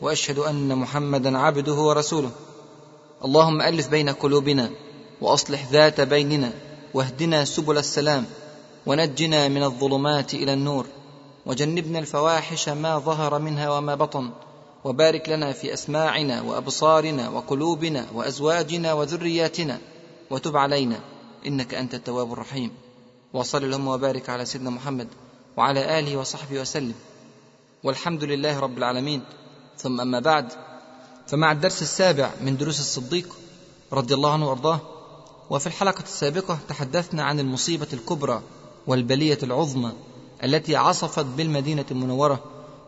وأشهد أن محمدا عبده ورسوله. اللهم ألف بين قلوبنا وأصلح ذات بيننا واهدنا سبل السلام ونجنا من الظلمات إلى النور وجنبنا الفواحش ما ظهر منها وما بطن وبارك لنا في أسماعنا وأبصارنا وقلوبنا وأزواجنا وذرياتنا وتب علينا إنك أنت التواب الرحيم. وصل اللهم وبارك على سيدنا محمد وعلى آله وصحبه وسلم. والحمد لله رب العالمين. ثم أما بعد فمع الدرس السابع من دروس الصديق رضي الله عنه وأرضاه وفي الحلقة السابقة تحدثنا عن المصيبة الكبرى والبلية العظمى التي عصفت بالمدينة المنورة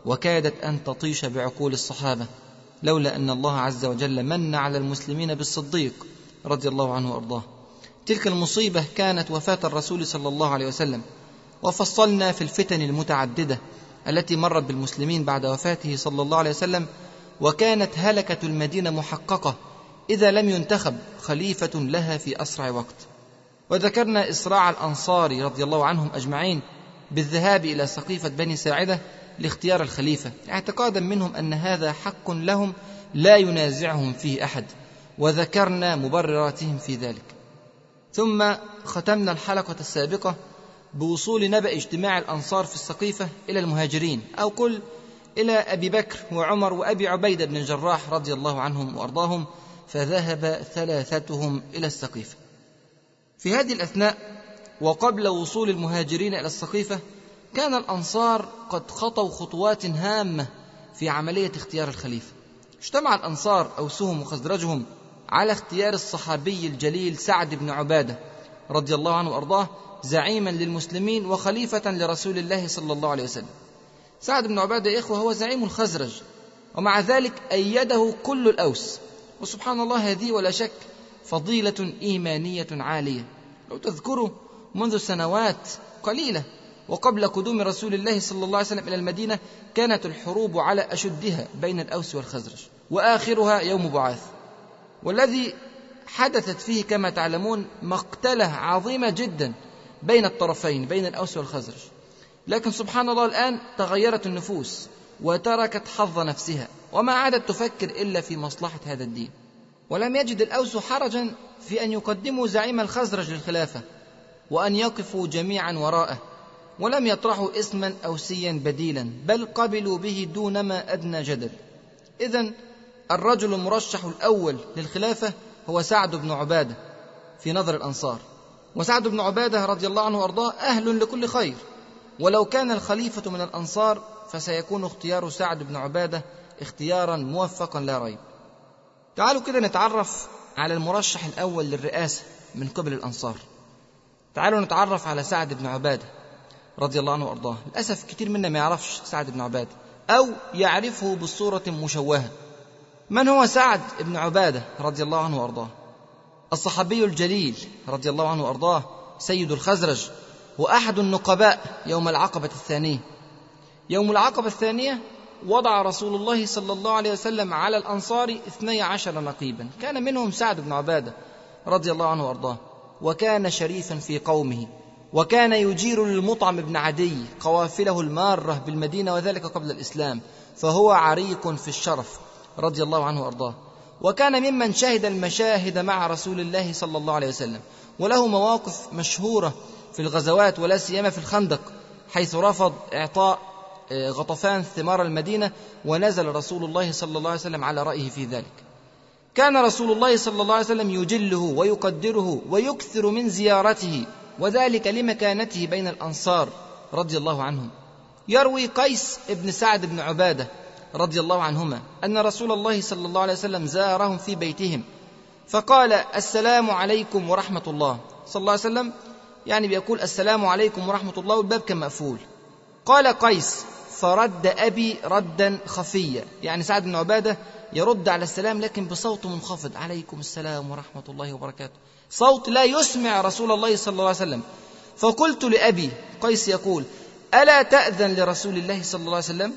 وكادت أن تطيش بعقول الصحابة لولا أن الله عز وجل من على المسلمين بالصديق رضي الله عنه وأرضاه. تلك المصيبة كانت وفاة الرسول صلى الله عليه وسلم وفصلنا في الفتن المتعددة التي مرت بالمسلمين بعد وفاته صلى الله عليه وسلم وكانت هلكة المدينة محققة إذا لم ينتخب خليفة لها في أسرع وقت. وذكرنا إسراع الأنصار رضي الله عنهم أجمعين بالذهاب إلى سقيفة بني ساعدة لاختيار الخليفة. اعتقادا منهم أن هذا حق لهم لا ينازعهم فيه أحد وذكرنا مبرراتهم في ذلك. ثم ختمنا الحلقة السابقة بوصول نبأ اجتماع الأنصار في السقيفة إلى المهاجرين أو قل إلى أبي بكر وعمر وأبي عبيدة بن الجراح رضي الله عنهم وأرضاهم فذهب ثلاثتهم إلى السقيفة. في هذه الأثناء وقبل وصول المهاجرين إلى السقيفة كان الأنصار قد خطوا خطوات هامة في عملية اختيار الخليفة. اجتمع الأنصار أوسهم وخزرجهم على اختيار الصحابي الجليل سعد بن عبادة رضي الله عنه وأرضاه زعيما للمسلمين وخليفة لرسول الله صلى الله عليه وسلم. سعد بن عبادة يا إخوة هو زعيم الخزرج ومع ذلك أيده كل الأوس. وسبحان الله هذه ولا شك فضيلة إيمانية عالية. لو تذكروا منذ سنوات قليلة وقبل قدوم رسول الله صلى الله عليه وسلم إلى المدينة كانت الحروب على أشدها بين الأوس والخزرج وآخرها يوم بعاث والذي حدثت فيه كما تعلمون مقتلة عظيمة جدا بين الطرفين بين الأوس والخزرج. لكن سبحان الله الآن تغيرت النفوس وتركت حظ نفسها وما عادت تفكر إلا في مصلحة هذا الدين. ولم يجد الأوس حرجا في أن يقدموا زعيم الخزرج للخلافة وأن يقفوا جميعا وراءه ولم يطرحوا اسما أوسيا بديلا بل قبلوا به دون ما أدنى جدل. إذا الرجل المرشح الأول للخلافة هو سعد بن عبادة في نظر الأنصار. وسعد بن عبادة رضي الله عنه وأرضاه أهل لكل خير. ولو كان الخليفة من الأنصار فسيكون اختيار سعد بن عبادة اختيارا موفقا لا ريب. تعالوا كده نتعرف على المرشح الأول للرئاسة من قبل الأنصار. تعالوا نتعرف على سعد بن عبادة رضي الله عنه وأرضاه. للأسف كتير منا ما يعرفش سعد بن عبادة أو يعرفه بصورة مشوهة. من هو سعد بن عبادة رضي الله عنه وأرضاه؟ الصحابي الجليل رضي الله عنه وأرضاه سيد الخزرج وأحد النقباء يوم العقبة الثانية. يوم العقبة الثانية وضع رسول الله صلى الله عليه وسلم على الأنصار اثني عشر نقيبا. كان منهم سعد بن عبادة رضي الله عنه وأرضاه. وكان شريفا في قومه. وكان يجير للمطعم بن عدي قوافله المارة بالمدينة وذلك قبل الإسلام. فهو عريق في الشرف. رضي الله عنه وأرضاه. وكان ممن شهد المشاهد مع رسول الله صلى الله عليه وسلم. وله مواقف مشهورة في الغزوات ولا سيما في الخندق حيث رفض إعطاء آه، غطفان ثمار المدينة ونزل رسول الله صلى الله عليه وسلم على رأيه في ذلك. كان رسول الله صلى الله عليه وسلم يجله ويقدره ويكثر من زيارته وذلك لمكانته بين الأنصار رضي الله عنهم. يروي قيس بن سعد بن عبادة رضي الله عنهما أن رسول الله صلى الله عليه وسلم زارهم في بيتهم فقال السلام عليكم ورحمة الله. صلى الله عليه وسلم يعني بيقول السلام عليكم ورحمة الله والباب كان مقفول. قال قيس فرد أبي ردا خفيا. يعني سعد بن عبادة يرد على السلام لكن بصوت منخفض. عليكم السلام ورحمة الله وبركاته. صوت لا يسمع رسول الله صلى الله عليه وسلم. فقلت لأبي قيس يقول ألا تأذن لرسول الله صلى الله عليه وسلم؟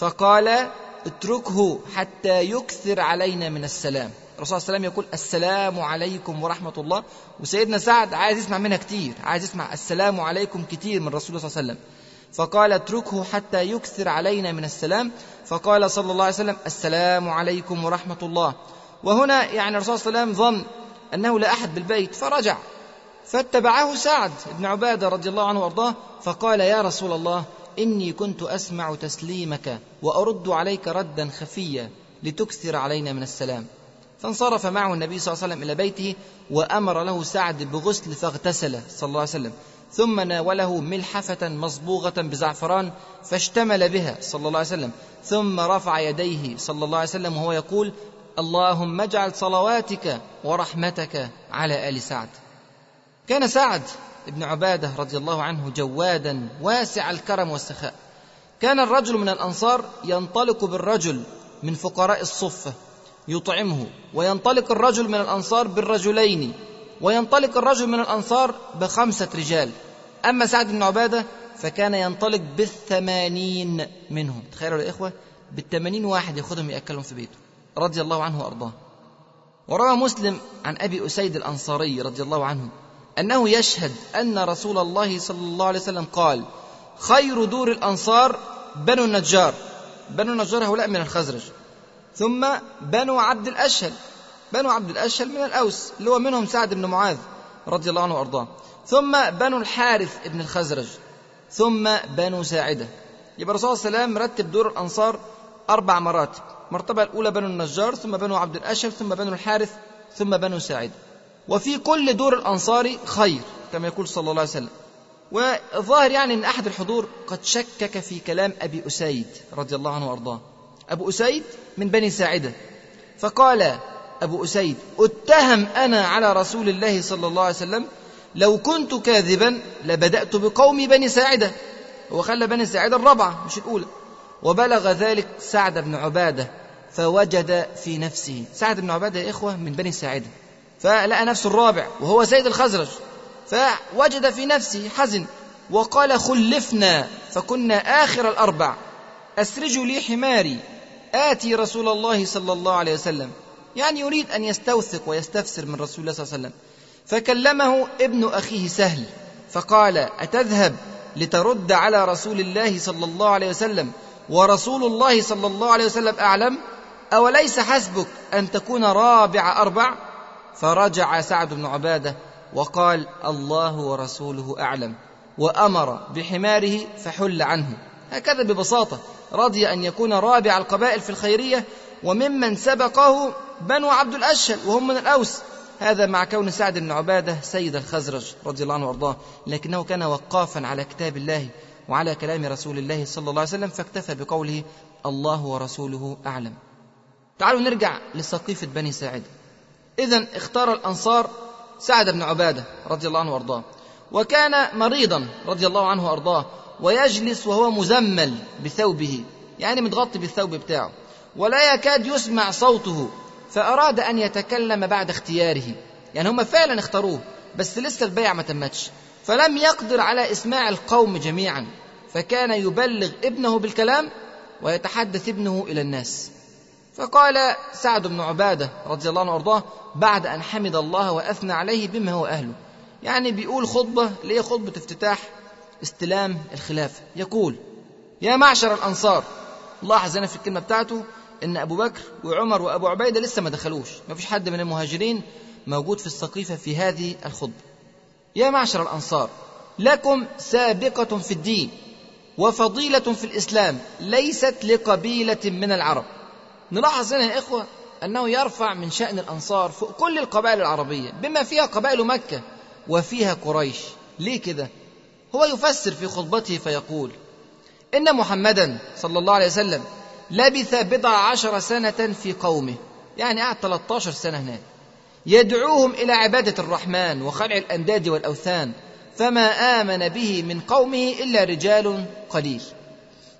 فقال اتركه حتى يكثر علينا من السلام. الرسول صلى الله عليه وسلم يقول السلام عليكم ورحمة الله. وسيدنا سعد عايز يسمع منها كتير عايز يسمع السلام عليكم كتير من رسول الله صلى الله عليه وسلم. فقال اتركه حتى يكثر علينا من السلام. فقال صلى الله عليه وسلم السلام عليكم ورحمة الله. وهنا يعني الرسول صلى الله عليه وسلم ظن أنه لا أحد بالبيت فرجع. فاتبعه سعد بن عبادة رضي الله عنه وأرضاه. فقال يا رسول الله إني كنت أسمع تسليمك وأرد عليك ردا خفيا لتكثر علينا من السلام. فانصرف معه النبي صلى الله عليه وسلم إلى بيته وأمر له سعد بغسل فاغتسل صلى الله عليه وسلم. ثم ناوله ملحفة مصبوغة بزعفران فاشتمل بها صلى الله عليه وسلم. ثم رفع يديه صلى الله عليه وسلم وهو يقول اللهم اجعل صلواتك ورحمتك على آل سعد. كان سعد بن عبادة رضي الله عنه جوادا واسع الكرم والسخاء. كان الرجل من الأنصار ينطلق بالرجل من فقراء الصفة يطعمه وينطلق الرجل من الأنصار بالرجلين وينطلق الرجل من الأنصار بخمسة رجال. أما سعد بن عبادة فكان ينطلق بالثمانين منهم. تخيلوا يا إخوة بالثمانين واحد يأخذهم يأكلهم في بيته رضي الله عنه وأرضاه. وروى مسلم عن أبي أسيد الأنصاري رضي الله عنه أنه يشهد أن رسول الله صلى الله عليه وسلم قال خير دور الأنصار بنو النجار. بنو النجار هؤلاء من الخزرج. ثم بنو عبد الأشهل. بنو عبد الأشهل من الأوس اللي هو منهم سعد بن معاذ رضي الله عنه وأرضاه. ثم بنو الحارث بن الخزرج. ثم بنو ساعدة. يبقى الرسول صلى الله عليه وسلم رتب دور الأنصار أربع مراتب المرتبة الأولى بنو النجار ثم بنو عبد الأشهل ثم بنو الحارث ثم بنو ساعدة. وفي كل دور الأنصار خير كما يقول صلى الله عليه وسلم. والظاهر يعني أن أحد الحضور قد شكك في كلام أبي أسيد رضي الله عنه وأرضاه. أبو أسيد من بني ساعدة. فقال أبو أسيد اتهم أنا على رسول الله صلى الله عليه وسلم لو كنت كاذبا لبدأت بقوم بني ساعدة. هو خلى بني ساعدة الرابعة مش الأولى. وبلغ ذلك سعد بن عبادة فوجد في نفسه. سعد بن عبادة يا إخوة من بني ساعدة. فلقى نفسه الرابع وهو سيد الخزرج. فوجد في نفسه حزن وقال خلفنا فكنا آخر الأربع. أسرجوا لي حماري آتي رسول الله صلى الله عليه وسلم. يعني يريد أن يستوثق ويستفسر من رسول الله صلى الله عليه وسلم. فكلمه ابن أخيه سهل فقال أتذهب لترد على رسول الله صلى الله عليه وسلم؟ ورسول الله صلى الله عليه وسلم أعلم؟ أوليس حسبك أن تكون رابع أربع؟ فرجع سعد بن عبادة وقال الله ورسوله أعلم وأمر بحماره فحل عنه. هكذا ببساطة رضي أن يكون رابع القبائل في الخيرية وممن سبقه بنو عبد الأشهل وهم من الأوس. هذا مع كون سعد بن عبادة سيد الخزرج رضي الله عنه وأرضاه لكنه كان وقافا على كتاب الله وعلى كلام رسول الله صلى الله عليه وسلم فاكتفى بقوله الله ورسوله أعلم. تعالوا نرجع لسقيفة بني ساعدة إذا اختار الأنصار سعد بن عبادة رضي الله عنه وأرضاه. وكان مريضا رضي الله عنه وأرضاه ويجلس وهو مزمل بثوبه يعني متغطي بالثوب بتاعه. ولا يكاد يسمع صوته فأراد أن يتكلم بعد اختياره. يعني هم فعلا اختاروه بس لسه البيع ما تمتش. فلم يقدر على إسماع القوم جميعا فكان يبلغ ابنه بالكلام ويتحدث ابنه إلى الناس. فقال سعد بن عبادة رضي الله عنه وأرضاه بعد أن حمد الله وأثنى عليه بما هو أهله. يعني بيقول خطبة اللي هي خطبة افتتاح؟ استلام الخلافة يقول يا معشر الأنصار لاحظ هنا في الكلمة بتاعته إن أبو بكر وعمر وأبو عبيدة لسه ما دخلوش. ما فيش حد من المهاجرين موجود في السقيفة في هذه الخطبة. يا معشر الأنصار لكم سابقة في الدين وفضيلة في الإسلام ليست لقبيلة من العرب. نلاحظ هنا يا إخوة أنه يرفع من شأن الأنصار فوق كل القبائل العربية بما فيها قبائل مكة وفيها قريش. ليه كده؟ هو يفسر في خطبته فيقول إن محمدا صلى الله عليه وسلم لبث بضع عشر سنة في قومه يعني قعد 13 سنة هناك. يدعوهم إلى عبادة الرحمن وخلع الأنداد والأوثان فما آمن به من قومه إلا رجال قليل.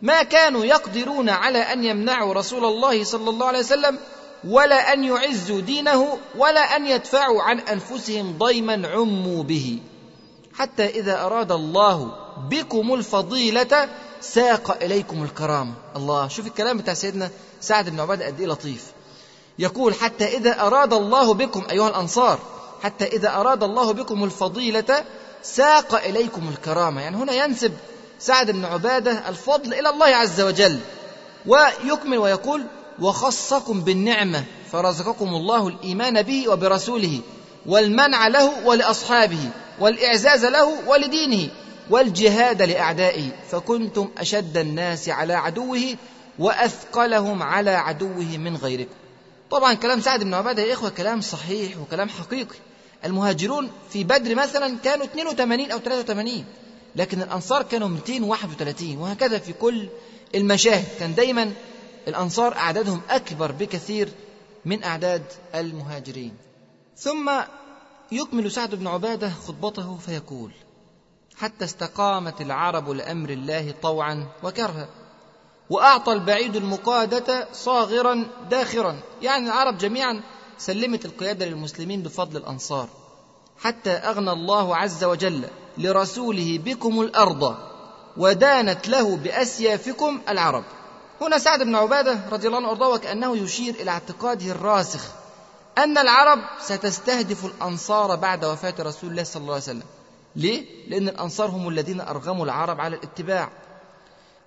ما كانوا يقدرون على أن يمنعوا رسول الله صلى الله عليه وسلم ولا أن يعزوا دينه ولا أن يدفعوا عن أنفسهم ضيما عموا به. حتى إذا أراد الله بكم الفضيلة ساق إليكم الكرامه الله شوف الكلام بتاع سيدنا سعد بن عباده قد إيه لطيف. يقول حتى إذا أراد الله بكم أيها الأنصار حتى إذا أراد الله بكم الفضيلة ساق إليكم الكرامة. يعني هنا ينسب سعد بن عبادة الفضل إلى الله عز وجل ويكمل ويقول وخصكم بالنعمة فرزقكم الله الإيمان به وبرسوله والمنع له ولأصحابه والإعزاز له ولدينه والجهاد لأعدائه فكنتم أشد الناس على عدوه وأثقلهم على عدوه من غيركم. طبعا كلام سعد بن عبادة يا إخوة كلام صحيح وكلام حقيقي. المهاجرون في بدر مثلا كانوا 82 أو 83 لكن الأنصار كانوا 231 وهكذا في كل المشاهد. كان دايما الأنصار أعدادهم أكبر بكثير من أعداد المهاجرين. ثم يكمل سعد بن عبادة خطبته فيقول حتى استقامت العرب لأمر الله طوعا وكرها وأعطى البعيد المقادة صاغرا داخرا. يعني العرب جميعا سلمت القيادة للمسلمين بفضل الأنصار. حتى أغنى الله عز وجل لرسوله بكم الأرض ودانت له بأسيافكم العرب. هنا سعد بن عبادة رضي الله عنه وارضاه وكأنه يشير إلى اعتقاده الراسخ أن العرب ستستهدف الأنصار بعد وفاة رسول الله صلى الله عليه وسلم. ليه؟ لأن الأنصار هم الذين أرغموا العرب على الاتباع.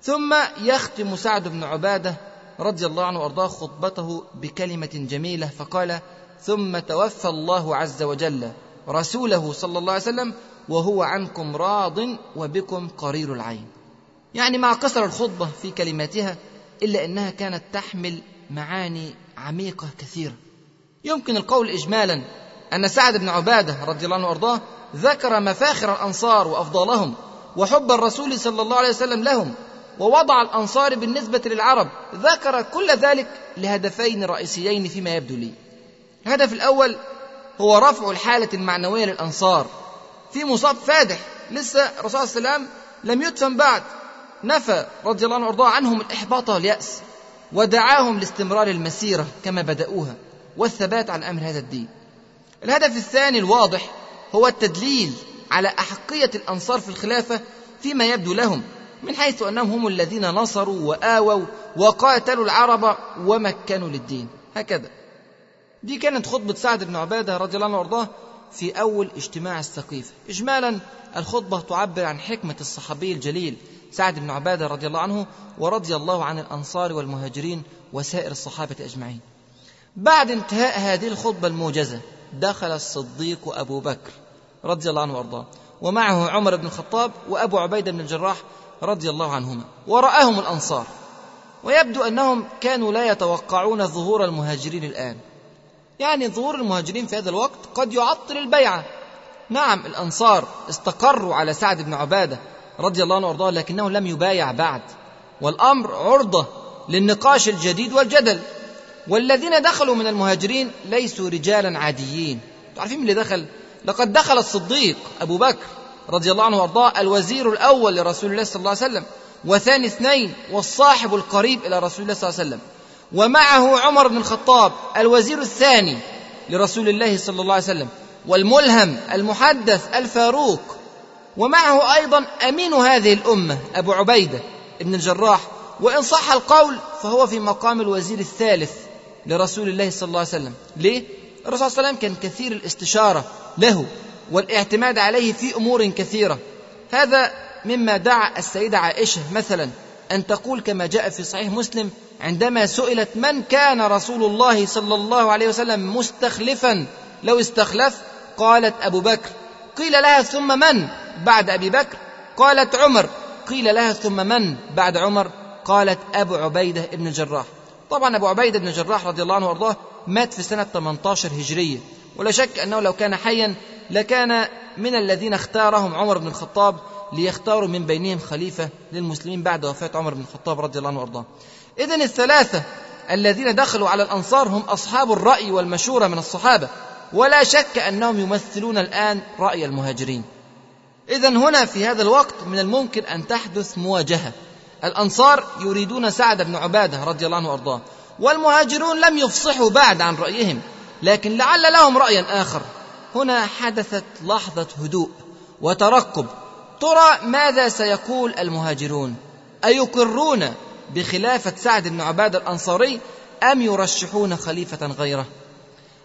ثم يختم سعد بن عبادة رضي الله عنه وارضاه خطبته بكلمة جميلة فقال ثم توفى الله عز وجل رسوله صلى الله عليه وسلم وهو عنكم راض وبكم قرير العين. يعني مع قصر الخطبة في كلماتها إلا أنها كانت تحمل معاني عميقة كثيرة. يمكن القول اجمالا أن سعد بن عبادة رضي الله عنه وأرضاه ذكر مفاخر الأنصار وأفضالهم وحب الرسول صلى الله عليه وسلم لهم ووضع الأنصار بالنسبة للعرب. ذكر كل ذلك لهدفين رئيسيين فيما يبدو لي. الهدف الأول هو رفع الحالة المعنوية للأنصار. في مصاب فادح لسه الرسول صلى الله عليه وسلم لم يدفن بعد. نفى رضي الله عنه وارضاه عنهم الإحباط واليأس. ودعاهم لاستمرار المسيرة كما بدأوها. والثبات على أمر هذا الدين. الهدف الثاني الواضح هو التدليل على أحقية الأنصار في الخلافة فيما يبدو لهم من حيث أنهم هم الذين نصروا وآووا وقاتلوا العرب ومكنوا للدين. هكذا. دي كانت خطبة سعد بن عبادة رضي الله عنه وأرضاه في أول اجتماع السقيفه اجمالا الخطبة تعبر عن حكمة الصحابي الجليل سعد بن عبادة رضي الله عنه ورضي الله عن الأنصار والمهاجرين وسائر الصحابة أجمعين. بعد انتهاء هذه الخطبة الموجزة دخل الصديق أبو بكر رضي الله عنه وأرضاه ومعه عمر بن الخطاب وأبو عبيدة بن الجراح رضي الله عنهما ورآهم الأنصار ويبدو أنهم كانوا لا يتوقعون ظهور المهاجرين الآن. يعني ظهور المهاجرين في هذا الوقت قد يعطل البيعة. نعم الأنصار استقروا على سعد بن عبادة رضي الله عنه وأرضاه لكنه لم يبايع بعد. والأمر عرضة للنقاش الجديد والجدل. والذين دخلوا من المهاجرين ليسوا رجالا عاديين. تعرفين اللي دخل؟ لقد دخل الصديق أبو بكر رضي الله عنه وأرضاه الوزير الأول لرسول الله صلى الله عليه وسلم وثاني اثنين والصاحب القريب إلى رسول الله صلى الله عليه وسلم. ومعه عمر بن الخطاب الوزير الثاني لرسول الله صلى الله عليه وسلم والملهم المحدث الفاروق. ومعه أيضا أمين هذه الأمة أبو عبيدة بن الجراح. وإن صح القول فهو في مقام الوزير الثالث لرسول الله صلى الله عليه وسلم. ليه؟ الرسول صلى الله عليه وسلم كان كثير الاستشارة له والاعتماد عليه في أمور كثيرة. هذا مما دعا السيدة عائشة مثلا أن تقول كما جاء في صحيح مسلم عندما سئلت من كان رسول الله صلى الله عليه وسلم مستخلفا لو استخلف قالت أبو بكر. قيل لها ثم من بعد أبي بكر؟ قالت عمر. قيل لها ثم من بعد عمر؟ قالت أبو عبيدة بن الجراح طبعا أبو عبيدة بن الجراح رضي الله عنه وأرضاه مات في سنة 18 هجرية. ولا شك أنه لو كان حيا لكان من الذين اختارهم عمر بن الخطاب ليختاروا من بينهم خليفة للمسلمين بعد وفاة عمر بن الخطاب رضي الله عنه وأرضاه. إذن الثلاثة الذين دخلوا على الأنصار هم أصحاب الرأي والمشورة من الصحابة. ولا شك أنهم يمثلون الآن رأي المهاجرين. إذا هنا في هذا الوقت من الممكن أن تحدث مواجهة. الأنصار يريدون سعد بن عبادة رضي الله عنه وأرضاه. والمهاجرون لم يفصحوا بعد عن رأيهم لكن لعل لهم رأيا آخر. هنا حدثت لحظة هدوء وترقب. ترى ماذا سيقول المهاجرون؟ أيقرون بخلافة سعد بن عبادة الأنصاري أم يرشحون خليفة غيره؟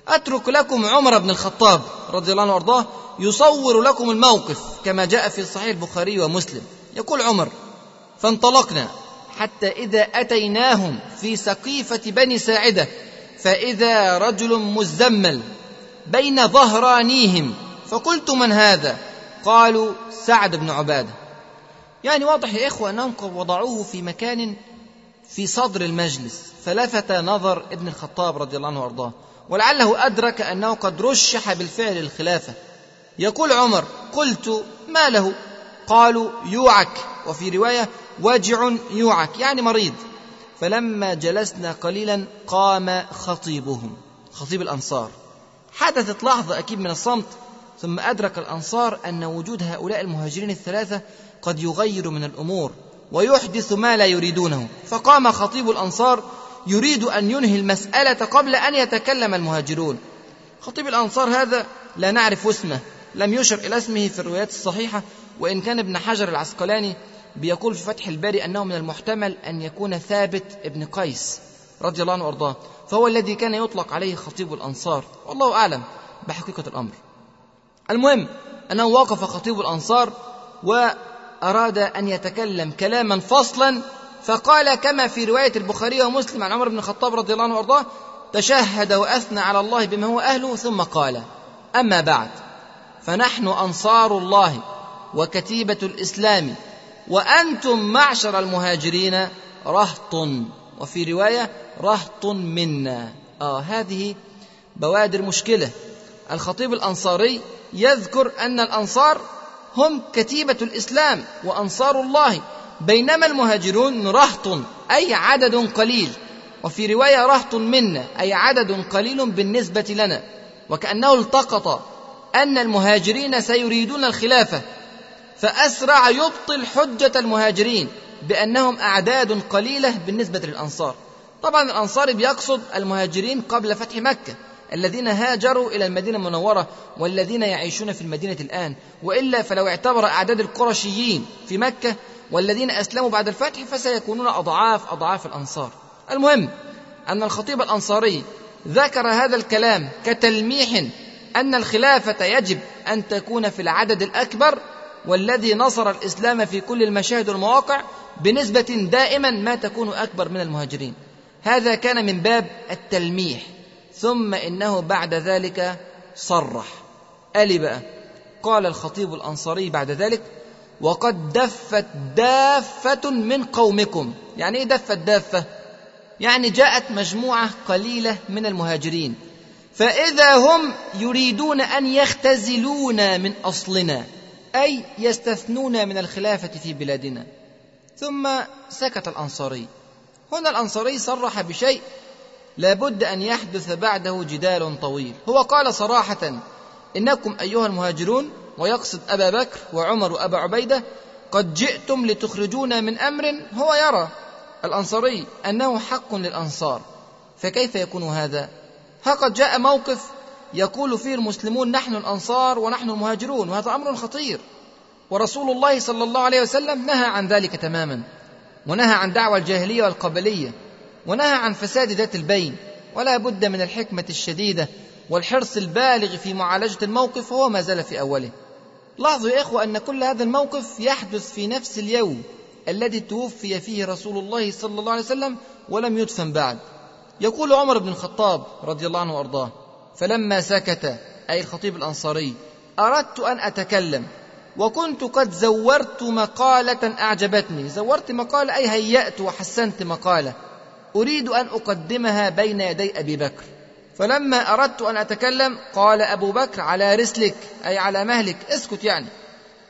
أترك لكم عمر بن الخطاب رضي الله عنه وأرضاه يصور لكم الموقف كما جاء في صحيح البخاري ومسلم. يقول عمر فانطلقنا حتى إذا أتيناهم في سقيفة بني ساعدة فإذا رجل مزمل بين ظهرانيهم فقلت من هذا؟ قالوا سعد بن عبادة. يعني واضح يا إخوة أنهم وضعوه في مكان في صدر المجلس. فلفت نظر ابن الخطاب رضي الله عنه وأرضاه. ولعله أدرك أنه قد رشح بالفعل للخلافة يقول عمر قلت ما له؟ قالوا يوعك. وفي رواية وجع يوعك. يعني مريض. فلما جلسنا قليلا قام خطيبهم خطيب الأنصار. حدثت لحظة أكيد من الصمت ثم أدرك الأنصار أن وجود هؤلاء المهاجرين الثلاثة قد يغير من الأمور. ويحدث ما لا يريدونه. فقام خطيب الأنصار يريد أن ينهي المسألة قبل أن يتكلم المهاجرون. خطيب الأنصار هذا لا نعرف اسمه لم يشر إلى اسمه في الروايات الصحيحة وإن كان ابن حجر العسقلاني بيقول في فتح الباري أنه من المحتمل أن يكون ثابت ابن قيس رضي الله عنه وأرضاه. فهو الذي كان يطلق عليه خطيب الأنصار. والله أعلم بحقيقة الأمر. المهم أنه وقف خطيب الأنصار وأراد أن يتكلم كلاما فصلا فقال كما في رواية البخاري ومسلم عن عمر بن الخطاب رضي الله عنه وأرضاه تشهد وأثنى على الله بما هو أهله ثم قال أما بعد فنحن أنصار الله وكتيبة الإسلام وأنتم معشر المهاجرين رهط وفي رواية رهط منا آه هذه بوادر مشكلة. الخطيب الأنصاري يذكر أن الأنصار هم كتيبة الإسلام وأنصار الله بينما المهاجرون رهط أي عدد قليل. وفي رواية رهط منا أي عدد قليل بالنسبة لنا. وكأنه التقط أن المهاجرين سيريدون الخلافة. فأسرع يبطل حجة المهاجرين بأنهم أعداد قليلة بالنسبة للأنصار. طبعا الأنصار بيقصد المهاجرين قبل فتح مكة. الذين هاجروا إلى المدينة المنورة والذين يعيشون في المدينة الآن وإلا فلو اعتبر أعداد القرشيين في مكة والذين أسلموا بعد الفتح فسيكونون أضعاف أضعاف الأنصار. المهم أن الخطيب الأنصاري ذكر هذا الكلام كتلميح أن الخلافة يجب أن تكون في العدد الأكبر والذي نصر الإسلام في كل المشاهد والمواقع بنسبة دائما ما تكون أكبر من المهاجرين. هذا كان من باب التلميح. ثم إنه بعد ذلك صرح. ألي بقى. قال الخطيب الأنصاري بعد ذلك وقد دفت دافة من قومكم. يعني إيه دفت دافة؟ يعني جاءت مجموعة قليلة من المهاجرين. فإذا هم يريدون أن يختزلون من أصلنا أي يستثنون من الخلافة في بلادنا. ثم سكت الأنصاري. هنا الأنصاري صرح بشيء لابد أن يحدث بعده جدال طويل. هو قال صراحة إنكم أيها المهاجرون ويقصد أبا بكر وعمر وأبا عبيدة قد جئتم لتخرجونا من أمر هو يرى. الأنصاري أنه حق للأنصار. فكيف يكون هذا؟ ها قد جاء موقف يقول فيه المسلمون نحن الأنصار ونحن المهاجرون وهذا أمر خطير. ورسول الله صلى الله عليه وسلم نهى عن ذلك تماما ونهى عن دعوى الجاهلية والقبلية. ونهى عن فساد ذات البين ولا بد من الحكمة الشديدة والحرص البالغ في معالجة الموقف وهو ما زال في أوله. لاحظوا يا إخوة أن كل هذا الموقف يحدث في نفس اليوم الذي توفي فيه رسول الله صلى الله عليه وسلم ولم يدفن بعد. يقول عمر بن الخطاب رضي الله عنه وأرضاه فلما سكت أي الخطيب الأنصاري أردت أن أتكلم وكنت قد زورت مقالة أعجبتني. زورت مقالة أي هيأت وحسنت مقالة. أريد أن أقدمها بين يدي أبي بكر. فلما أردت أن أتكلم قال أبو بكر على رسلك أي على مهلك اسكت يعني.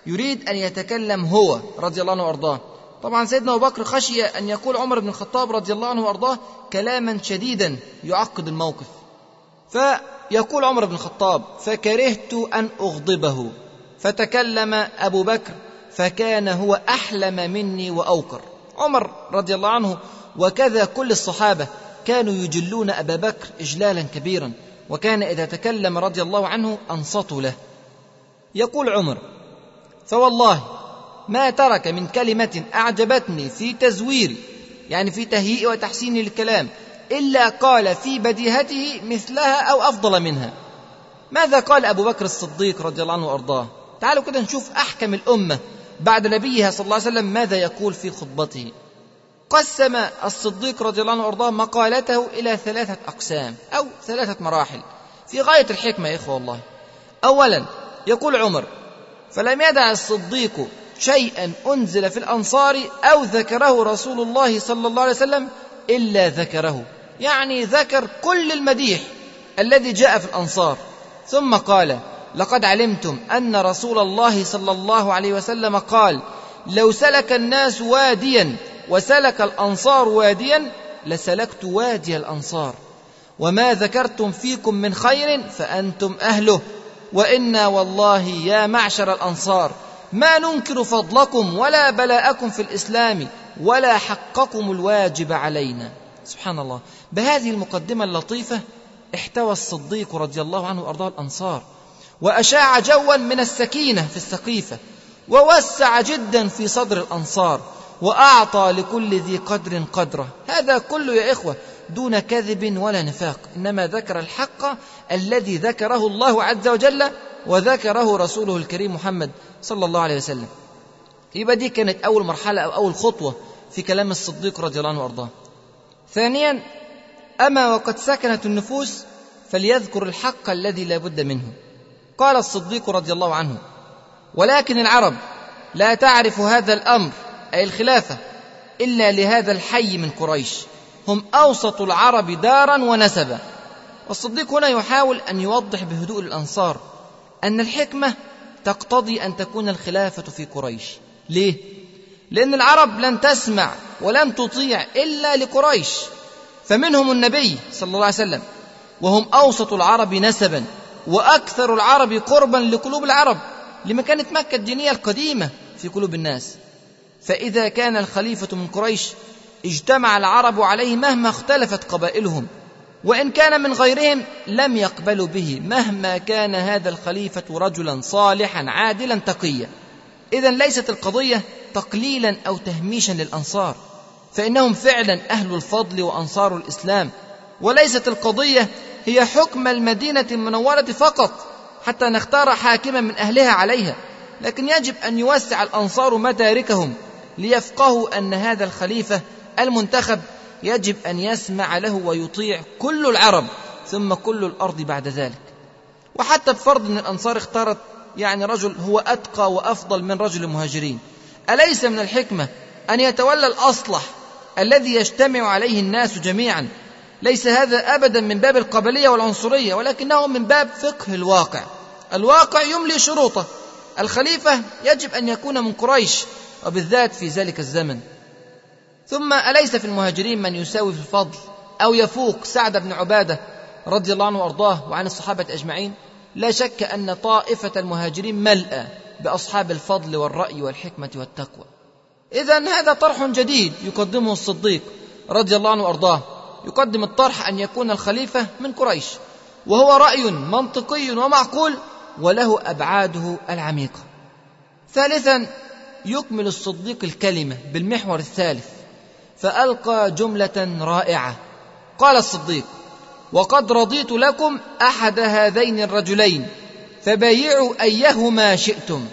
يريد أن يتكلم هو رضي الله عنه وأرضاه. طبعا سيدنا أبو بكر خشي أن يقول عمر بن الخطاب رضي الله عنه وأرضاه كلاما شديدا يعقد الموقف. فيقول عمر بن الخطاب فكرهت أن أغضبه. فتكلم أبو بكر فكان هو أحلم مني وأوقر. عمر رضي الله عنه وكذا كل الصحابة كانوا يجلون أبا بكر إجلالا كبيرا وكان إذا تكلم رضي الله عنه أنصتوا له. يقول عمر فوالله ما ترك من كلمة أعجبتني في تزويري يعني في تهيئ وتحسين الكلام إلا قال في بديهته مثلها أو أفضل منها. ماذا قال أبو بكر الصديق رضي الله عنه وأرضاه؟ تعالوا كده نشوف أحكم الأمة بعد نبيها صلى الله عليه وسلم ماذا يقول في خطبته. قسم الصديق رضي الله عنه وأرضاه مقالته إلى ثلاثة أقسام أو ثلاثة مراحل. في غاية الحكمة يا إخوة والله. اولا يقول عمر فلم يدع الصديق شيئا أنزل في الأنصار أو ذكره رسول الله صلى الله عليه وسلم إلا ذكره. يعني ذكر كل المديح الذي جاء في الأنصار. ثم قال لقد علمتم أن رسول الله صلى الله عليه وسلم قال لو سلك الناس واديا وسلك الأنصار واديا لسلكت وادي الأنصار. وما ذكرتم فيكم من خير فأنتم أهله. وإنا والله يا معشر الأنصار ما ننكر فضلكم ولا بلاءكم في الإسلام ولا حقكم الواجب علينا. سبحان الله. بهذه المقدمة اللطيفة احتوى الصديق رضي الله عنه وارضاه الأنصار وأشاع جوا من السكينة في السقيفة ووسع جدا في صدر الأنصار وأعطى لكل ذي قدر قدره. هذا كله يا إخوة دون كذب ولا نفاق. إنما ذكر الحق الذي ذكره الله عز وجل وذكره رسوله الكريم محمد صلى الله عليه وسلم. يبقى دي كانت أول مرحلة أو أول خطوة في كلام الصديق رضي الله عنه وأرضاه. ثانيا أما وقد سكنت النفوس فليذكر الحق الذي لا بد منه. قال الصديق رضي الله عنه ولكن العرب لا تعرف هذا الأمر أي الخلافة إلا لهذا الحي من قريش. هم أوسط العرب دارا ونسبا. والصديق هنا يحاول أن يوضح بهدوء الأنصار أن الحكمة تقتضي أن تكون الخلافة في قريش. ليه؟ لأن العرب لن تسمع ولن تطيع إلا لقريش. فمنهم النبي صلى الله عليه وسلم وهم أوسط العرب نسبا وأكثر العرب قربا لقلوب العرب لمكانة مكة الدينية القديمة في قلوب الناس. فإذا كان الخليفة من قريش اجتمع العرب عليه مهما اختلفت قبائلهم وإن كان من غيرهم لم يقبلوا به مهما كان هذا الخليفة رجلا صالحا عادلا تقيا. إذا ليست القضية تقليلا أو تهميشا للأنصار فإنهم فعلا أهل الفضل وأنصار الإسلام. وليست القضية هي حكم المدينة المنورة فقط حتى نختار حاكما من أهلها عليها. لكن يجب أن يوسع الأنصار مداركهم ليفقهوا أن هذا الخليفة المنتخب يجب أن يسمع له ويطيع كل العرب ثم كل الأرض بعد ذلك. وحتى بفرض أن الأنصار اختارت يعني رجل هو أتقى وأفضل من رجل المهاجرين. أليس من الحكمة أن يتولى الأصلح الذي يجتمع عليه الناس جميعا؟ ليس هذا ابدا من باب القبلية والعنصرية ولكنه من باب فقه الواقع. الواقع يملي شروطه. الخليفة يجب أن يكون من قريش. وبالذات في ذلك الزمن. ثم أليس في المهاجرين من يساوي في الفضل أو يفوق سعد بن عبادة رضي الله عنه وأرضاه وعن الصحابة أجمعين؟ لا شك أن طائفة المهاجرين ملأى بأصحاب الفضل والرأي والحكمة والتقوى. إذا هذا طرح جديد يقدمه الصديق رضي الله عنه وأرضاه. يقدم الطرح أن يكون الخليفة من قريش. وهو رأي منطقي ومعقول وله أبعاده العميقة. ثالثا يكمل الصديق الكلمة بالمحور الثالث فألقى جملة رائعة. قال الصديق وقد رضيت لكم أحد هذين الرجلين فبايعوا أيهما شئتم.